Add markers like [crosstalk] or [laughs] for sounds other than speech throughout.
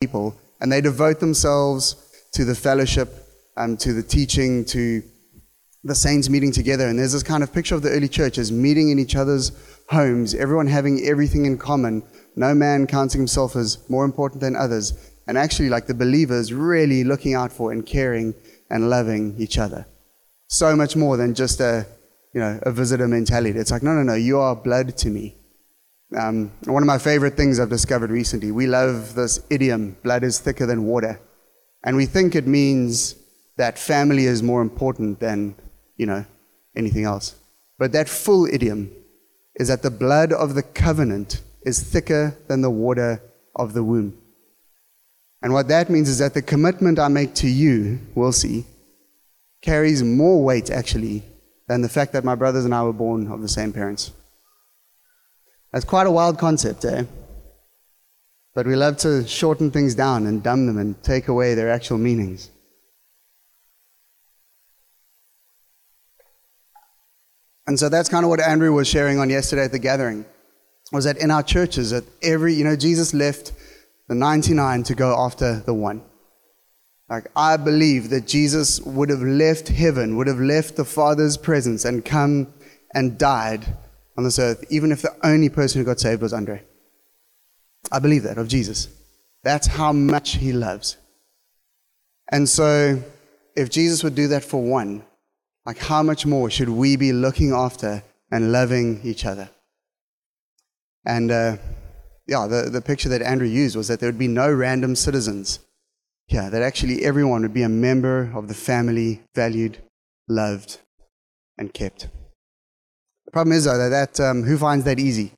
people, and they devote themselves to the fellowship, um, to the teaching, to the saints meeting together. And there's this kind of picture of the early church as meeting in each other's homes, everyone having everything in common, no man counting himself as more important than others, and actually, like the believers, really looking out for and caring and loving each other. So much more than just a, you know, a visitor mentality. It's like, no, no, no, you are blood to me. Um, one of my favorite things I've discovered recently, we love this idiom, blood is thicker than water. And we think it means that family is more important than, you know, anything else. But that full idiom is that the blood of the covenant is thicker than the water of the womb. And what that means is that the commitment I make to you, we'll see, carries more weight actually than the fact that my brothers and I were born of the same parents. That's quite a wild concept, eh? But we love to shorten things down and dumb them and take away their actual meanings. And so that's kind of what Andrew was sharing on yesterday at the gathering. Was that in our churches, that every, you know, Jesus left the 99 to go after the one. Like, I believe that Jesus would have left heaven, would have left the Father's presence and come and died on this earth, even if the only person who got saved was Andre. I believe that of Jesus. That's how much he loves. And so, if Jesus would do that for one, like, how much more should we be looking after and loving each other? And uh, yeah, the, the picture that Andrew used was that there would be no random citizens. Yeah, that actually everyone would be a member of the family, valued, loved, and kept. The problem is, though, that, that um, who finds that easy?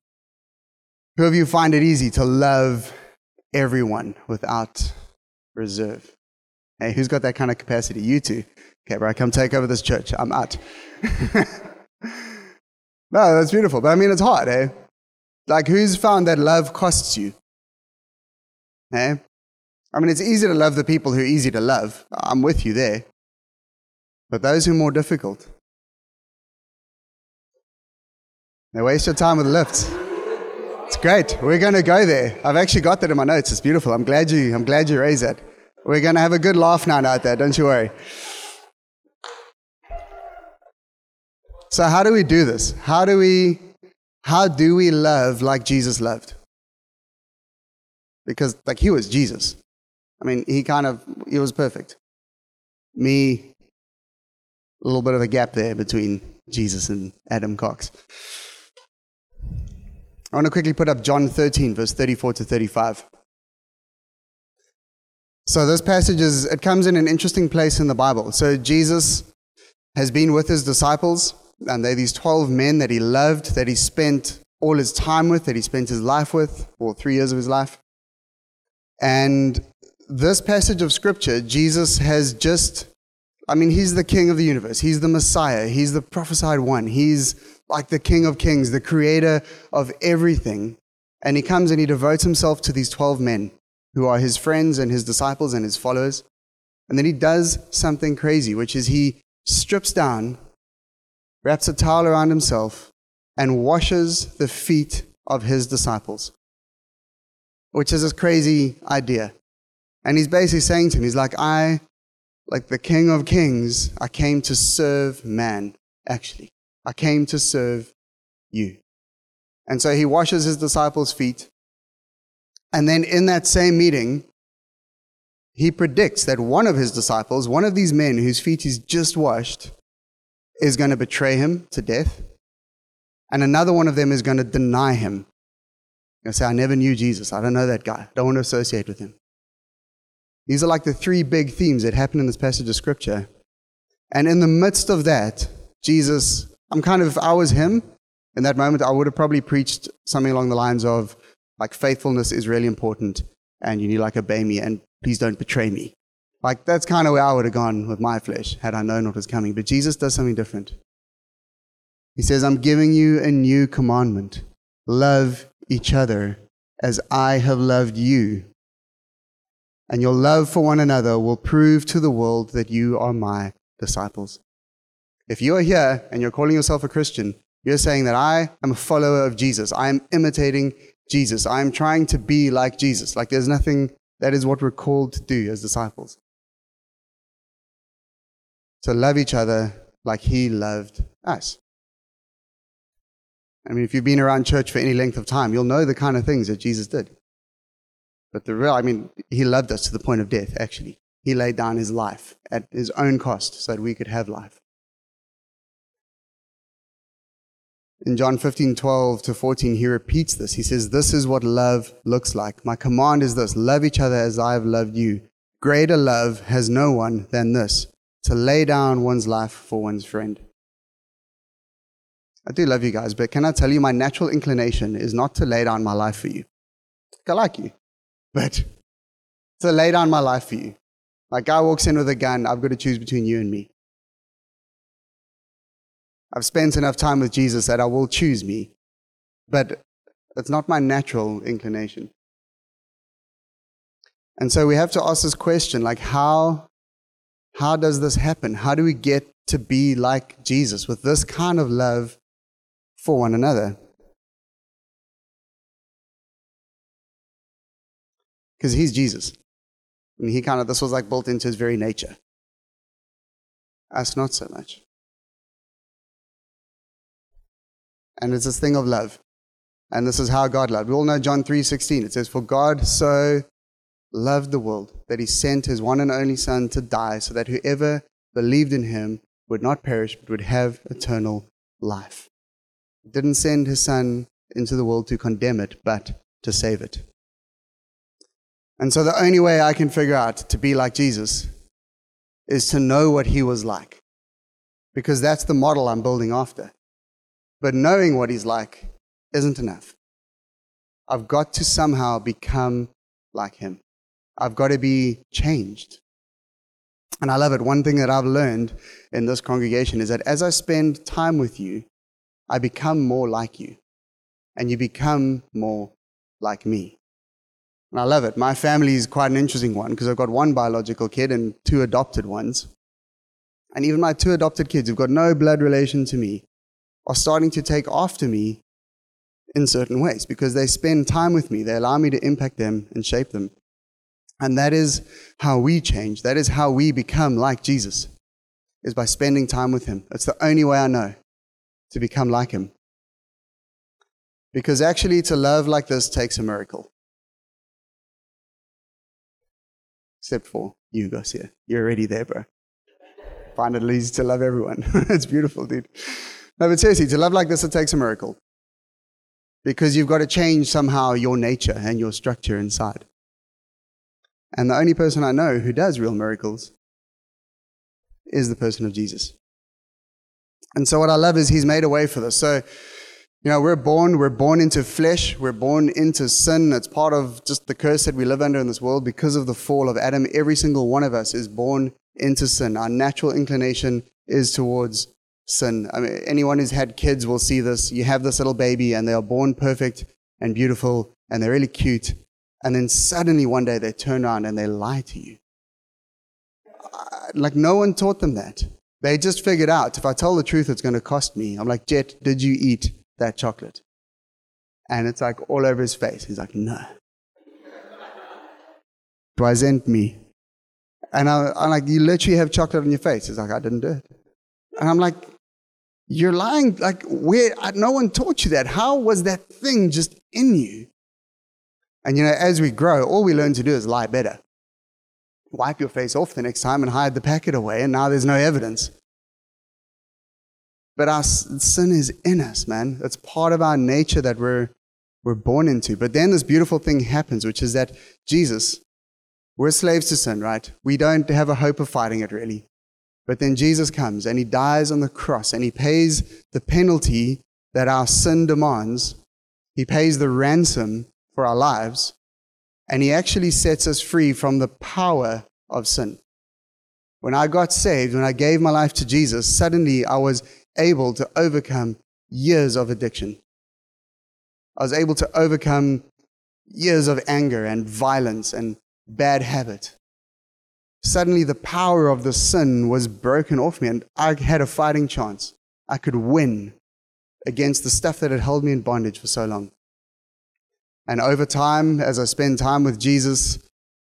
Who of you find it easy to love everyone without reserve? Hey, who's got that kind of capacity? You two. Okay, bro, come take over this church. I'm out. [laughs] no, that's beautiful. But I mean, it's hard, eh? Like, who's found that love costs you? Eh? I mean, it's easy to love the people who are easy to love. I'm with you there. But those who are more difficult, they waste your time with lifts. It's great. We're going to go there. I've actually got that in my notes. It's beautiful. I'm glad you, I'm glad you raised that. We're going to have a good laugh now out there. Don't you worry. So how do we do this? How do we how do we love like Jesus loved? Because like he was Jesus. I mean, he kind of he was perfect. Me a little bit of a gap there between Jesus and Adam Cox. I want to quickly put up John 13 verse 34 to 35. So this passage is it comes in an interesting place in the Bible. So Jesus has been with his disciples and they're these 12 men that he loved, that he spent all his time with, that he spent his life with, or three years of his life. And this passage of scripture, Jesus has just, I mean, he's the king of the universe. He's the Messiah. He's the prophesied one. He's like the king of kings, the creator of everything. And he comes and he devotes himself to these 12 men who are his friends and his disciples and his followers. And then he does something crazy, which is he strips down wraps a towel around himself, and washes the feet of his disciples, which is a crazy idea. And he's basically saying to him, he's like, I, like the King of Kings, I came to serve man, actually. I came to serve you. And so he washes his disciples' feet. And then in that same meeting, he predicts that one of his disciples, one of these men whose feet he's just washed, is going to betray him to death, and another one of them is going to deny him. Going to say, I never knew Jesus. I don't know that guy. I don't want to associate with him. These are like the three big themes that happen in this passage of scripture. And in the midst of that, Jesus, I'm kind of, if I was him in that moment, I would have probably preached something along the lines of, like, faithfulness is really important, and you need like obey me, and please don't betray me. Like, that's kind of where I would have gone with my flesh had I known what was coming. But Jesus does something different. He says, I'm giving you a new commandment love each other as I have loved you. And your love for one another will prove to the world that you are my disciples. If you are here and you're calling yourself a Christian, you're saying that I am a follower of Jesus. I am imitating Jesus. I am trying to be like Jesus. Like there's nothing That is what we're called to do as disciples. To love each other like he loved us. I mean, if you've been around church for any length of time, you'll know the kind of things that Jesus did. But the real, I mean, he loved us to the point of death, actually. He laid down his life at his own cost so that we could have life. In John 15, 12 to 14, he repeats this. He says, This is what love looks like. My command is this love each other as I have loved you. Greater love has no one than this to lay down one's life for one's friend. I do love you guys, but can I tell you, my natural inclination is not to lay down my life for you. I like you, but to lay down my life for you. Like guy walks in with a gun, I've got to choose between you and me. I've spent enough time with Jesus that I will choose me, but it's not my natural inclination. And so we have to ask this question like, how, how does this happen? How do we get to be like Jesus with this kind of love for one another? Because he's Jesus. And he kind of, this was like built into his very nature. Us, not so much. And it's this thing of love. And this is how God loved. We all know John 3:16. It says, For God so loved the world that he sent his one and only Son to die so that whoever believed in him would not perish but would have eternal life. He didn't send his Son into the world to condemn it, but to save it. And so the only way I can figure out to be like Jesus is to know what he was like. Because that's the model I'm building after. But knowing what he's like isn't enough. I've got to somehow become like him. I've got to be changed. And I love it. One thing that I've learned in this congregation is that as I spend time with you, I become more like you. And you become more like me. And I love it. My family is quite an interesting one because I've got one biological kid and two adopted ones. And even my two adopted kids who've got no blood relation to me are starting to take after me in certain ways because they spend time with me. They allow me to impact them and shape them. And that is how we change. That is how we become like Jesus, is by spending time with him. That's the only way I know to become like him. Because actually, to love like this takes a miracle. Except for you, Garcia. You're already there, bro. Find it easy to love everyone. [laughs] it's beautiful, dude. No, but seriously, to love like this, it takes a miracle. Because you've got to change somehow your nature and your structure inside. And the only person I know who does real miracles is the person of Jesus. And so what I love is he's made a way for this. So, you know, we're born, we're born into flesh, we're born into sin. It's part of just the curse that we live under in this world because of the fall of Adam. Every single one of us is born into sin. Our natural inclination is towards sin. I mean, anyone who's had kids will see this. You have this little baby, and they are born perfect and beautiful, and they're really cute. And then suddenly one day they turn around and they lie to you. Like no one taught them that. They just figured out if I tell the truth, it's going to cost me. I'm like, Jet, did you eat that chocolate? And it's like all over his face. He's like, no. Wasn't me. And I, am like, you literally have chocolate on your face. He's like, I didn't do it. And I'm like, you're lying. Like, where? No one taught you that. How was that thing just in you? And you know, as we grow, all we learn to do is lie better. Wipe your face off the next time and hide the packet away, and now there's no evidence. But our sin is in us, man. It's part of our nature that we're, we're born into. But then this beautiful thing happens, which is that Jesus, we're slaves to sin, right? We don't have a hope of fighting it, really. But then Jesus comes and he dies on the cross and he pays the penalty that our sin demands. He pays the ransom for our lives. And he actually sets us free from the power of sin. When I got saved, when I gave my life to Jesus, suddenly I was able to overcome years of addiction. I was able to overcome years of anger and violence and bad habit suddenly the power of the sin was broken off me and I had a fighting chance. I could win against the stuff that had held me in bondage for so long. And over time, as I spend time with Jesus,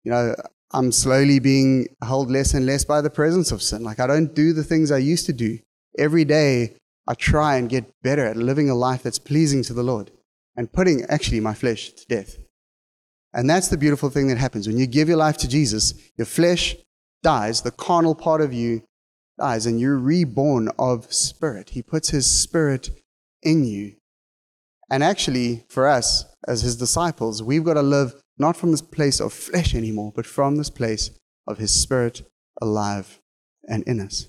You know, I'm slowly being held less and less by the presence of sin. Like I don't do the things I used to do. Every day I try and get better at living a life that's pleasing to the Lord and putting actually my flesh to death. And that's the beautiful thing that happens. When you give your life to Jesus, your flesh dies, the carnal part of you dies, and you're reborn of spirit. He puts his spirit in you. And actually, for us as his disciples, we've got to live not from this place of flesh anymore, but from this place of his spirit alive and in us.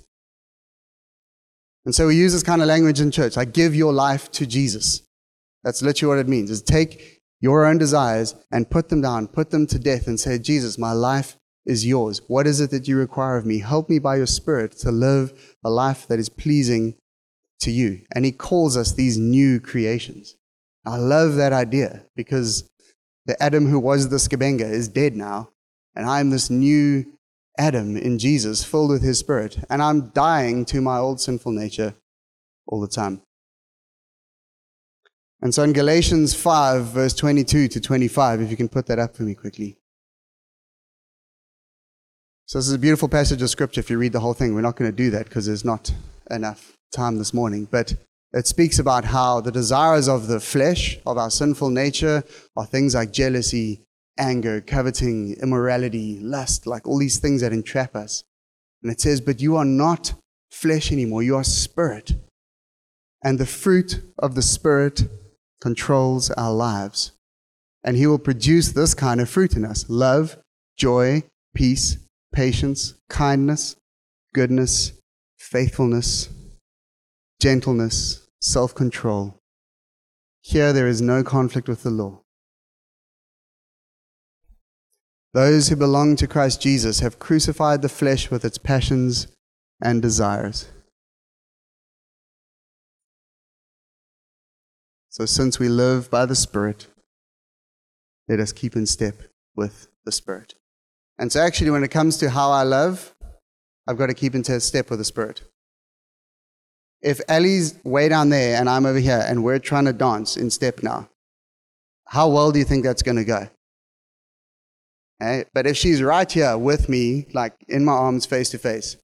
And so we use this kind of language in church like give your life to Jesus. That's literally what it means is take your own desires and put them down, put them to death, and say, Jesus, my life is yours. What is it that you require of me? Help me by your Spirit to live a life that is pleasing to you. And He calls us these new creations. I love that idea because the Adam who was the Skabenga is dead now, and I'm this new Adam in Jesus, filled with His Spirit, and I'm dying to my old sinful nature all the time. And so in Galatians 5, verse 22 to 25, if you can put that up for me quickly. So this is a beautiful passage of scripture if you read the whole thing. We're not going to do that because there's not enough time this morning. But it speaks about how the desires of the flesh, of our sinful nature, are things like jealousy, anger, coveting, immorality, lust, like all these things that entrap us. And it says, But you are not flesh anymore, you are spirit. And the fruit of the spirit controls our lives. And He will produce this kind of fruit in us love, joy, peace, patience, kindness, goodness, faithfulness, gentleness, self control. Here there is no conflict with the law. Those who belong to Christ Jesus have crucified the flesh with its passions and desires. So, since we live by the Spirit, let us keep in step with the Spirit. And so, actually, when it comes to how I love, I've got to keep in step with the Spirit. If Ellie's way down there and I'm over here and we're trying to dance in step now, how well do you think that's going to go? Okay? Eh? But if she's right here with me, like in my arms face to face,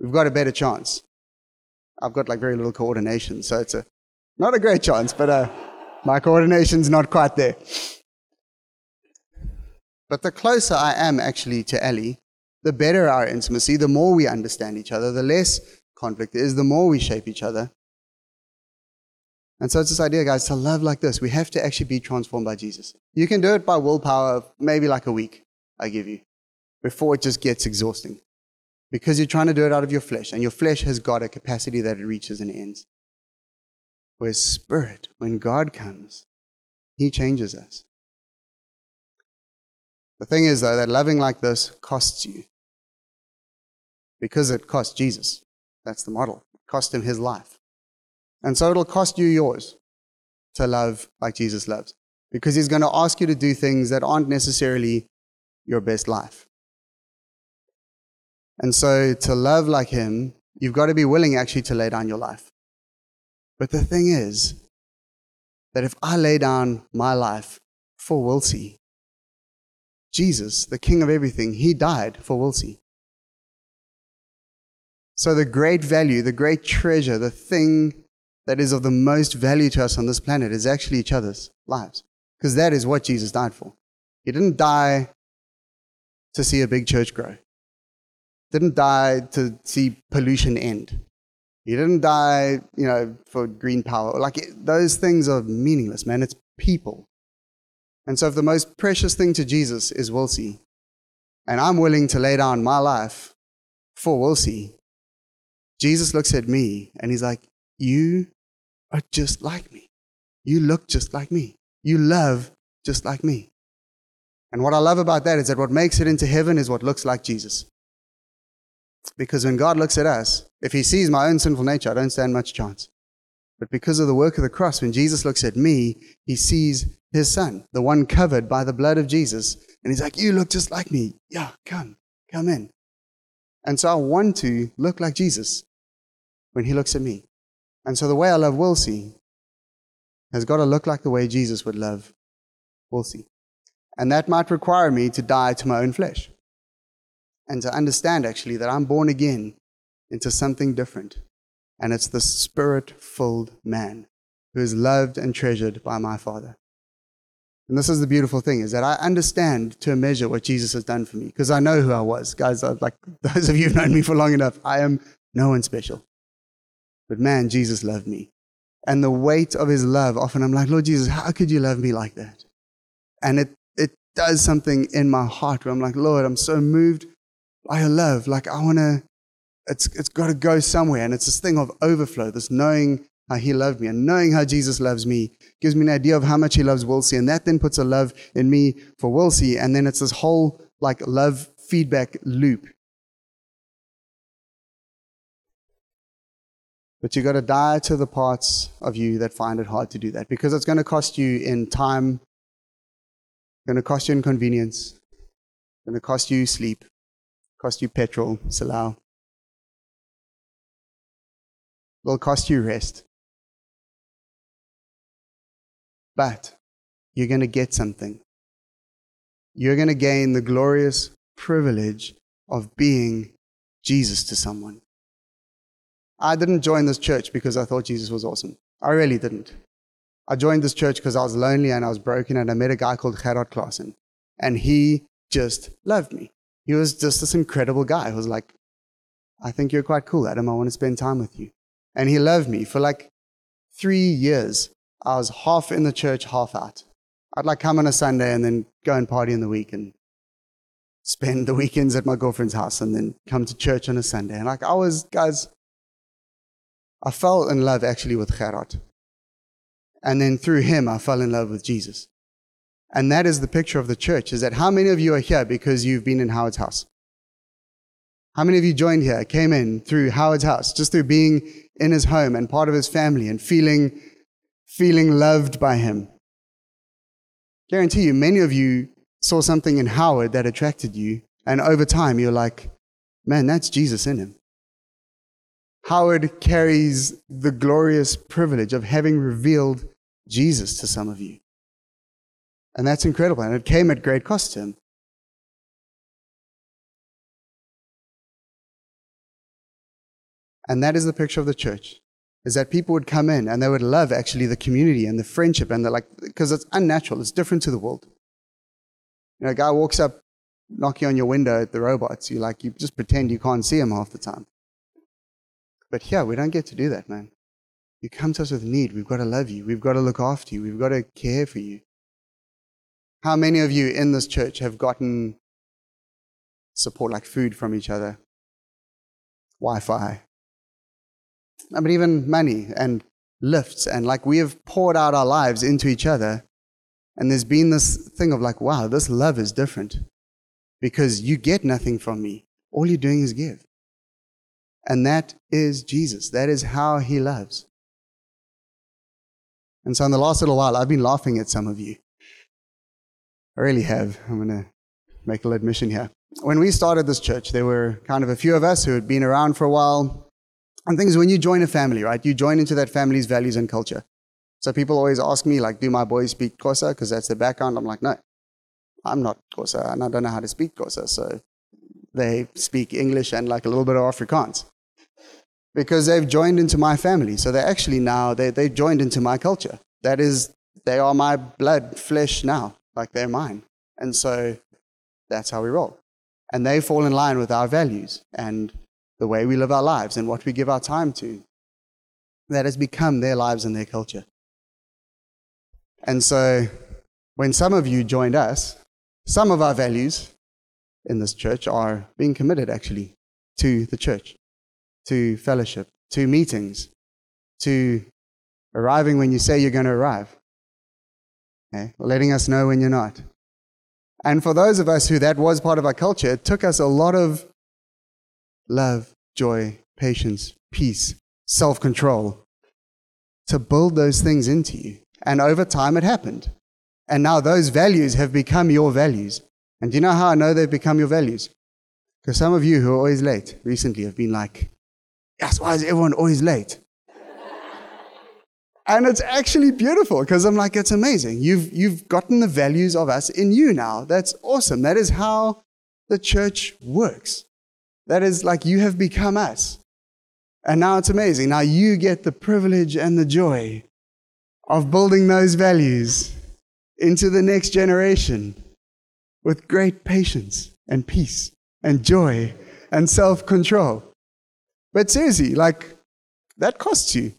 we've got a better chance. I've got like very little coordination, so it's a not a great chance, but uh, my coordination's not quite there. But the closer I am actually to Ellie, the better our intimacy, the more we understand each other, the less conflict there is, the more we shape each other. And so it's this idea, guys, to love like this, we have to actually be transformed by Jesus. You can do it by willpower, maybe like a week, I give you, before it just gets exhausting. Because you're trying to do it out of your flesh, and your flesh has got a capacity that it reaches and ends. Whereas spirit, when God comes, he changes us. The thing is, though, that loving like this costs you. Because it cost Jesus. That's the model. It cost him his life. And so it'll cost you yours to love like Jesus loves. Because he's going to ask you to do things that aren't necessarily your best life. And so to love like him, you've got to be willing actually to lay down your life. But the thing is that if I lay down my life for Wilsey, Jesus, the King of everything, he died for Wilsey. So the great value, the great treasure, the thing that is of the most value to us on this planet is actually each other's lives. Because that is what Jesus died for. He didn't die to see a big church grow. Didn't die to see pollution end. He didn't die, you know, for green power. Like it, those things are meaningless, man. It's people. And so if the most precious thing to Jesus is Wilsey, and I'm willing to lay down my life for Wilsey, Jesus looks at me and he's like, You are just like me. You look just like me. You love just like me. And what I love about that is that what makes it into heaven is what looks like Jesus. Because when God looks at us, if he sees my own sinful nature, I don't stand much chance. But because of the work of the cross, when Jesus looks at me, he sees his son, the one covered by the blood of Jesus. And he's like, You look just like me. Yeah, come, come in. And so I want to look like Jesus when he looks at me. And so the way I love Wilsey has got to look like the way Jesus would love Wilsey. And that might require me to die to my own flesh and to understand actually that I'm born again into something different. And it's the spirit filled man who is loved and treasured by my Father. And this is the beautiful thing is that I understand to a measure what Jesus has done for me because I know who I was. Guys, like [laughs] those of you who've known me for long enough, I am no one special. But man, Jesus loved me. And the weight of his love, often I'm like, Lord Jesus, how could you love me like that? And it, it does something in my heart where I'm like, Lord, I'm so moved your love. Like, I want to, it's, it's got to go somewhere. And it's this thing of overflow, this knowing how he loved me and knowing how Jesus loves me gives me an idea of how much he loves Wilsey. And that then puts a love in me for Wilsey. And then it's this whole like love feedback loop. But you've got to die to the parts of you that find it hard to do that because it's going to cost you in time, going to cost you inconvenience, going to cost you sleep, cost you petrol, salau. Will cost you rest. But you're going to get something. You're going to gain the glorious privilege of being Jesus to someone. I didn't join this church because I thought Jesus was awesome. I really didn't. I joined this church because I was lonely and I was broken, and I met a guy called Gerard Klassen, and he just loved me. He was just this incredible guy. He was like, I think you're quite cool, Adam. I want to spend time with you. And he loved me for like three years. I was half in the church, half out. I'd like come on a Sunday and then go and party in the week and spend the weekends at my girlfriend's house and then come to church on a Sunday. And like I was, guys, I fell in love actually with Gerard. And then through him, I fell in love with Jesus. And that is the picture of the church, is that how many of you are here because you've been in Howard's house? How many of you joined here, came in through Howard's house, just through being in his home and part of his family and feeling feeling loved by him. Guarantee you, many of you saw something in Howard that attracted you, and over time you're like, man, that's Jesus in him. Howard carries the glorious privilege of having revealed Jesus to some of you. And that's incredible. And it came at great cost to him. And that is the picture of the church is that people would come in and they would love actually the community and the friendship and they're like, because it's unnatural, it's different to the world. You know, a guy walks up knocking on your window at the robots, you like, you just pretend you can't see him half the time. But here, we don't get to do that, man. You come to us with need. We've got to love you. We've got to look after you. We've got to care for you. How many of you in this church have gotten support like food from each other? Wi Fi, I mean, even money and lifts. And like we have poured out our lives into each other. And there's been this thing of like, wow, this love is different because you get nothing from me. All you're doing is give. And that is Jesus. That is how he loves. And so in the last little while, I've been laughing at some of you. I really have. I'm going to make a little admission here. When we started this church, there were kind of a few of us who had been around for a while, and things when you join a family, right? You join into that family's values and culture. So people always ask me, like, do my boys speak Xhosa? Because that's their background. I'm like, no, I'm not Xhosa, and I don't know how to speak Xhosa. So they speak English and like a little bit of Afrikaans. Because they've joined into my family. So they're actually now, they, they've joined into my culture. That is, they are my blood, flesh now. Like they're mine. And so that's how we roll. And they fall in line with our values. And the way we live our lives and what we give our time to. That has become their lives and their culture. And so, when some of you joined us, some of our values in this church are being committed actually to the church, to fellowship, to meetings, to arriving when you say you're going to arrive, okay? letting us know when you're not. And for those of us who that was part of our culture, it took us a lot of love, joy, patience, peace, self control, to build those things into you. And over time, it happened. And now those values have become your values. And do you know how I know they've become your values? Because some of you who are always late recently have been like, yes, why is everyone always late? And it's actually beautiful because I'm like, it's amazing. You've, you've gotten the values of us in you now. That's awesome. That is how the church works. That is like you have become us. And now it's amazing. Now you get the privilege and the joy of building those values into the next generation with great patience and peace and joy and self control. But seriously, like, that costs you.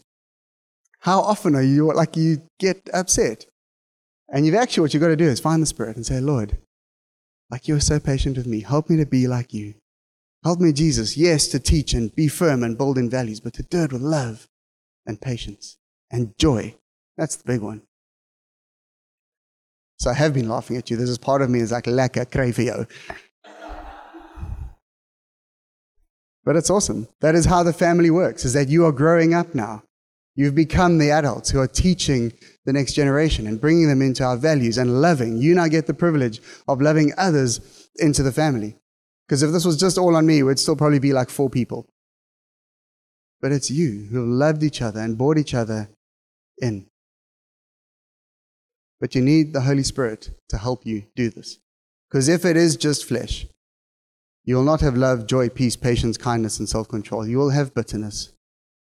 How often are you like you get upset? And you've actually, what you've got to do is find the Spirit and say, Lord, like you're so patient with me, help me to be like you. Help me, Jesus, yes, to teach and be firm and bold in values, but to do it with love and patience and joy. That's the big one. So I have been laughing at you. This is part of me is like lekker crevio. But it's awesome. That is how the family works, is that you are growing up now. You've become the adults who are teaching the next generation and bringing them into our values and loving. You now get the privilege of loving others into the family. Because if this was just all on me, would still probably be like four people. But it's you who have loved each other and brought each other in. But you need the Holy Spirit to help you do this. Because if it is just flesh, you will not have love, joy, peace, patience, kindness, and self control. You will have bitterness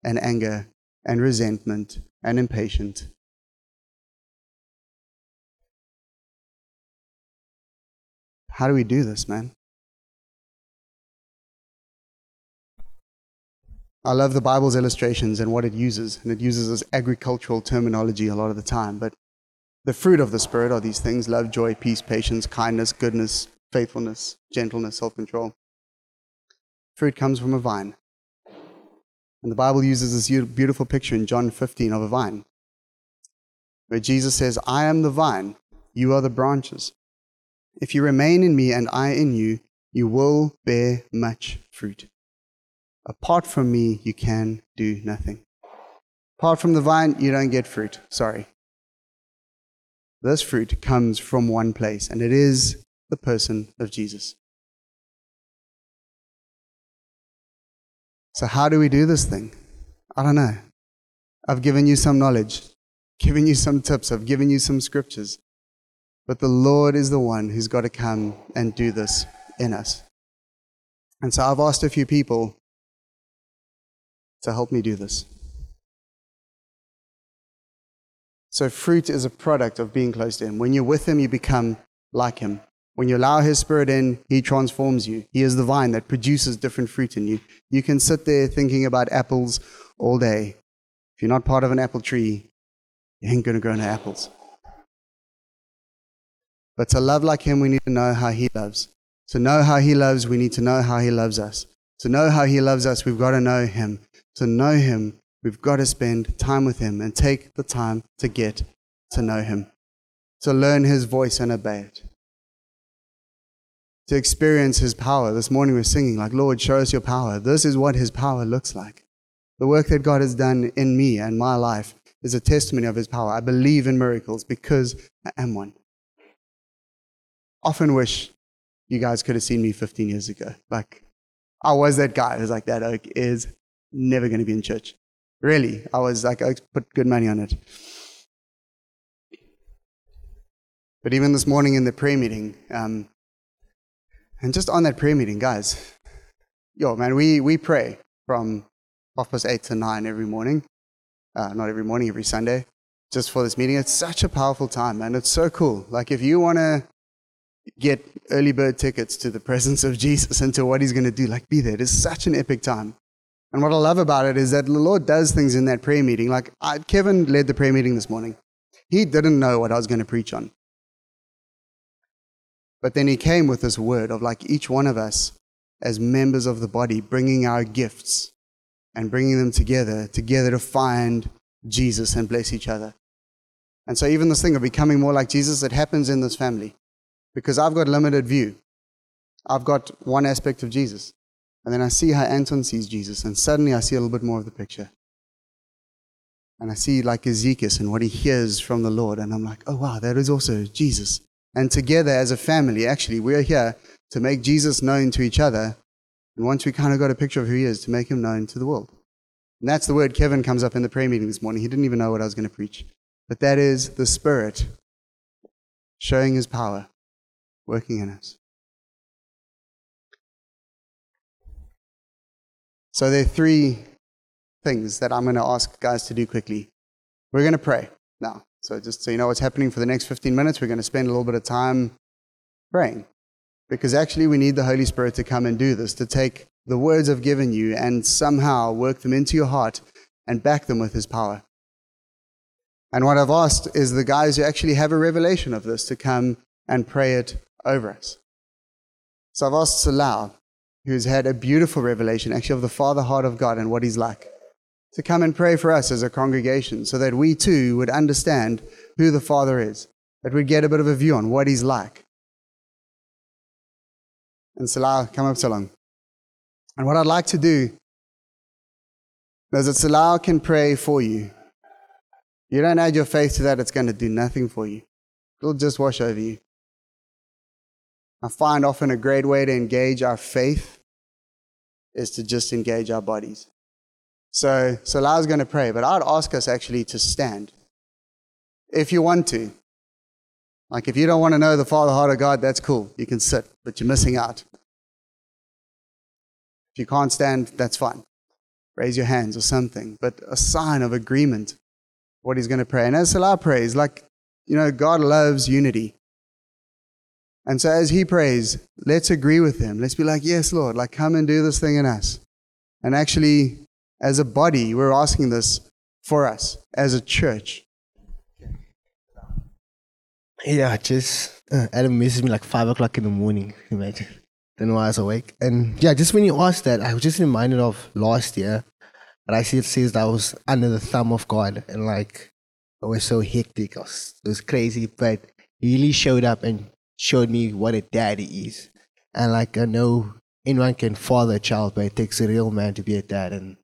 and anger and resentment and impatience. How do we do this, man? I love the Bible's illustrations and what it uses, and it uses this agricultural terminology a lot of the time. But the fruit of the Spirit are these things love, joy, peace, patience, kindness, goodness, faithfulness, gentleness, self control. Fruit comes from a vine. And the Bible uses this beautiful picture in John 15 of a vine, where Jesus says, I am the vine, you are the branches. If you remain in me and I in you, you will bear much fruit. Apart from me, you can do nothing. Apart from the vine, you don't get fruit. Sorry. This fruit comes from one place, and it is the person of Jesus. So, how do we do this thing? I don't know. I've given you some knowledge, given you some tips, I've given you some scriptures. But the Lord is the one who's got to come and do this in us. And so I've asked a few people to help me do this. So, fruit is a product of being close to Him. When you're with Him, you become like Him. When you allow His Spirit in, He transforms you. He is the vine that produces different fruit in you. You can sit there thinking about apples all day. If you're not part of an apple tree, you ain't going to grow no apples. But to love like Him, we need to know how He loves. To know how He loves, we need to know how He loves us. To know how He loves us, we've got to know Him. To know Him, we've got to spend time with Him and take the time to get to know Him, to learn His voice and obey it to experience his power. This morning we're singing, like, Lord, show us your power. This is what his power looks like. The work that God has done in me and my life is a testimony of his power. I believe in miracles because I am one. Often wish you guys could have seen me 15 years ago. Like, I was that guy who's like, that oak is never going to be in church. Really, I was like, I put good money on it. But even this morning in the prayer meeting, um, and just on that prayer meeting, guys, yo, man, we, we pray from half past eight to nine every morning. Uh, not every morning, every Sunday, just for this meeting. It's such a powerful time, man. It's so cool. Like, if you want to get early bird tickets to the presence of Jesus and to what he's going to do, like, be there. It is such an epic time. And what I love about it is that the Lord does things in that prayer meeting. Like, I, Kevin led the prayer meeting this morning. He didn't know what I was going to preach on. But then he came with this word of like each one of us as members of the body, bringing our gifts and bringing them together, together to find Jesus and bless each other. And so, even this thing of becoming more like Jesus, it happens in this family because I've got limited view. I've got one aspect of Jesus. And then I see how Anton sees Jesus, and suddenly I see a little bit more of the picture. And I see like Ezekiel and what he hears from the Lord, and I'm like, oh wow, that is also Jesus. And together as a family, actually, we're here to make Jesus known to each other. And once we kind of got a picture of who he is, to make him known to the world. And that's the word Kevin comes up in the prayer meeting this morning. He didn't even know what I was going to preach. But that is the Spirit showing his power, working in us. So there are three things that I'm going to ask guys to do quickly. We're going to pray now. So just so you know what's happening for the next 15 minutes, we're going to spend a little bit of time praying. Because actually, we need the Holy Spirit to come and do this, to take the words I've given you and somehow work them into your heart and back them with His power. And what I've asked is the guys who actually have a revelation of this to come and pray it over us. So I've asked Salau, who's had a beautiful revelation actually of the Father heart of God and what He's like, to come and pray for us as a congregation so that we too would understand who the Father is, that we'd get a bit of a view on what He's like. And Salah, come up so long. And what I'd like to do is that Salah can pray for you. You don't add your faith to that, it's going to do nothing for you. It'll just wash over you. I find often a great way to engage our faith is to just engage our bodies. So Salah's going to pray, but I'd ask us actually to stand. If you want to. Like if you don't want to know the Father heart of God, that's cool. You can sit, but you're missing out. If you can't stand, that's fine. Raise your hands or something, but a sign of agreement, what he's going to pray. And as Salah prays, like, you know, God loves unity. And so as he prays, let's agree with him. Let's be like, yes, Lord, like come and do this thing in us. And actually, as a body, we're asking this for us as a church. Yeah, just uh, Adam messaged me like five o'clock in the morning. Imagine. Then I was awake. And yeah, just when you asked that, I was just reminded of last year. And I see it says that I was under the thumb of God and like it was so hectic. It was, it was crazy, but he really showed up and showed me what a daddy is. And like I know anyone can father a child, but it takes a real man to be a dad. And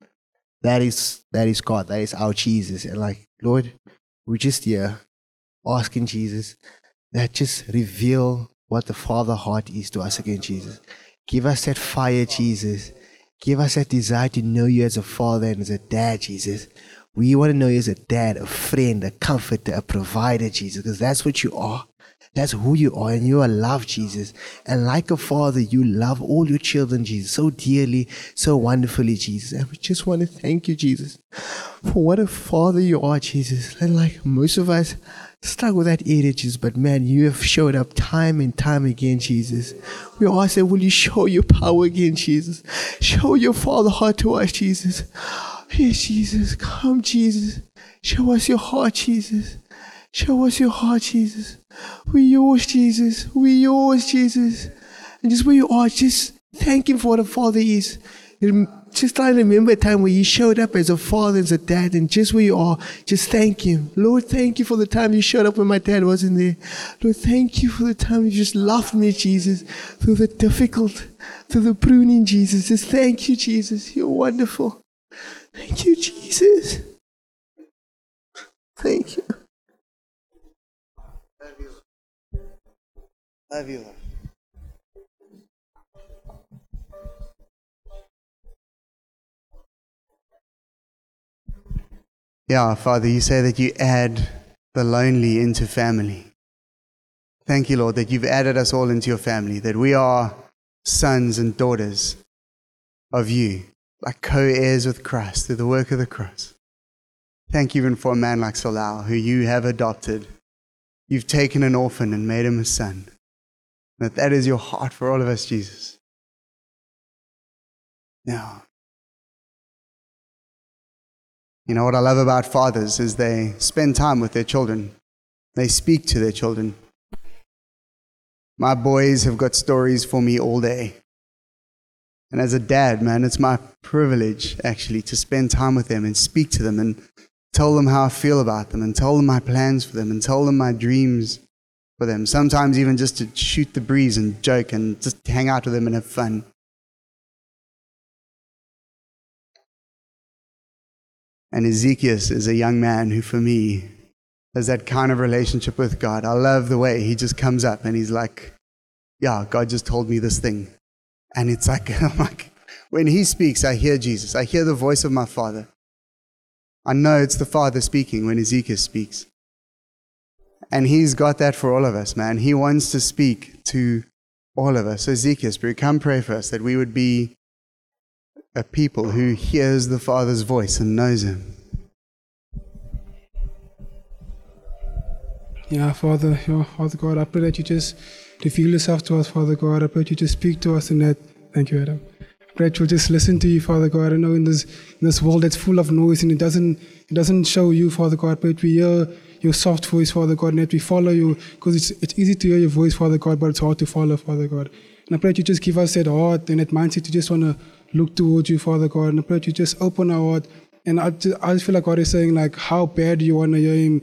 that is that is God. That is our Jesus. And like, Lord, we're just here asking Jesus that just reveal what the Father heart is to us again, Jesus. Give us that fire, Jesus. Give us that desire to know you as a father and as a dad, Jesus. We want to know you as a dad, a friend, a comforter, a provider, Jesus, because that's what you are. That's who you are, and you are love, Jesus. And like a father, you love all your children, Jesus, so dearly, so wonderfully, Jesus. And we just want to thank you, Jesus, for what a father you are, Jesus. And like most of us, struggle with that area, Jesus, but man, you have showed up time and time again, Jesus. We all say, Will you show your power again, Jesus? Show your Father heart to us, Jesus. Yes, Jesus. Come, Jesus. Show us your heart, Jesus. Show us your heart, Jesus. We're yours, Jesus. We're yours, Jesus. And just where you are, just thank Him for what a Father is just try to remember a time where you showed up as a father, as a dad, and just where you are, just thank Him. Lord, thank you for the time you showed up when my dad wasn't there. Lord, thank you for the time you just loved me, Jesus, through the difficult, through the pruning, Jesus. Just thank you, Jesus. You're wonderful. Thank you, Jesus. Thank you. Love you. Love you. Lord. Yeah, Father, you say that you add the lonely into family. Thank you, Lord, that you've added us all into your family, that we are sons and daughters of you, like co heirs with Christ through the work of the cross. Thank you even for a man like Salau, who you have adopted. You've taken an orphan and made him a son. That that is your heart for all of us, Jesus. Now, you know, what I love about fathers is they spend time with their children, they speak to their children. My boys have got stories for me all day. And as a dad, man, it's my privilege actually to spend time with them and speak to them and tell them how I feel about them and tell them my plans for them and tell them my dreams for them. Sometimes even just to shoot the breeze and joke and just hang out with them and have fun. And Ezekiel is a young man who, for me, has that kind of relationship with God. I love the way he just comes up and he's like, Yeah, God just told me this thing. And it's like, [laughs] like, when he speaks, I hear Jesus. I hear the voice of my Father. I know it's the Father speaking when Ezekiel speaks. And He's got that for all of us, man. He wants to speak to all of us. So, Ezekiel, Spirit, come pray for us that we would be a people who hears the Father's voice and knows Him. Yeah, Father, yeah, Father God, I pray that you just reveal yourself to us, Father God. I pray that you just speak to us in that. Thank you, Adam. I pray that you'll just listen to you, Father God. I know in this in this world that's full of noise and it doesn't it doesn't show you, Father God. That we hear your soft voice, Father God, and that we follow you because it's it's easy to hear your voice, Father God, but it's hard to follow, Father God. And I pray that you just give us that heart and that mindset to just want to look towards you, Father God. And I pray that you just open our heart. And I just, I just feel like God is saying, like, how bad you want to hear Him?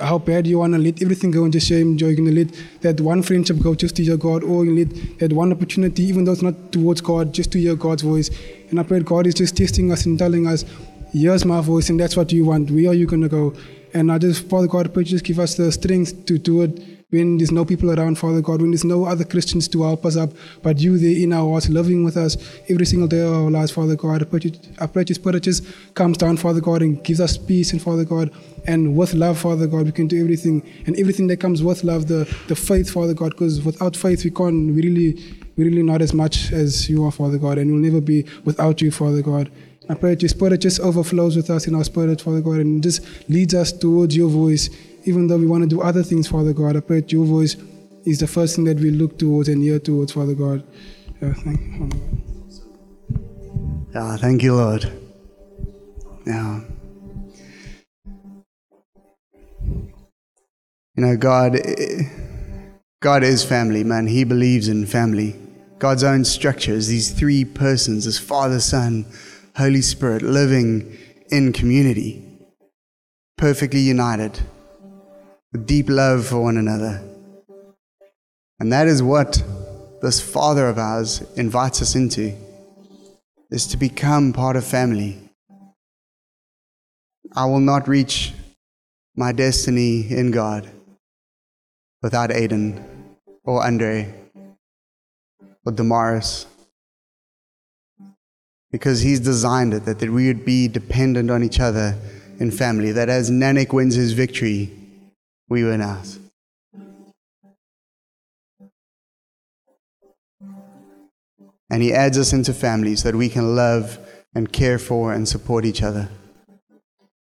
How bad you want to let everything go and just share Him? You're going to let that one friendship go just to hear God, or you let that one opportunity, even though it's not towards God, just to hear God's voice. And I pray God is just testing us and telling us, here's my voice, and that's what you want. Where are you going to go? And I just, Father God, pray just give us the strength to do it when there's no people around, Father God, when there's no other Christians to help us up, but you there in our hearts, living with us every single day of our lives, Father God. I pray, you, I pray your Spirit just comes down, Father God, and gives us peace, and Father God, and with love, Father God, we can do everything, and everything that comes with love, the, the faith, Father God, because without faith, we can't, we really, we really not as much as you are, Father God, and we'll never be without you, Father God. I pray that your Spirit just overflows with us in our spirit, Father God, and just leads us towards your voice even though we want to do other things, Father God, I pray that your voice is the first thing that we look towards and hear towards, Father God. Yeah, thank you. Yeah, thank you, Lord. Yeah. You know, God, God is family, man. He believes in family. God's own structure is these three persons, as Father, Son, Holy Spirit, living in community, perfectly united with deep love for one another. And that is what this Father of ours invites us into, is to become part of family. I will not reach my destiny in God without Aiden or Andre or Damaris. Because he's designed it that, that we would be dependent on each other in family, that as Nanak wins his victory, we win ours. And he adds us into families that we can love and care for and support each other.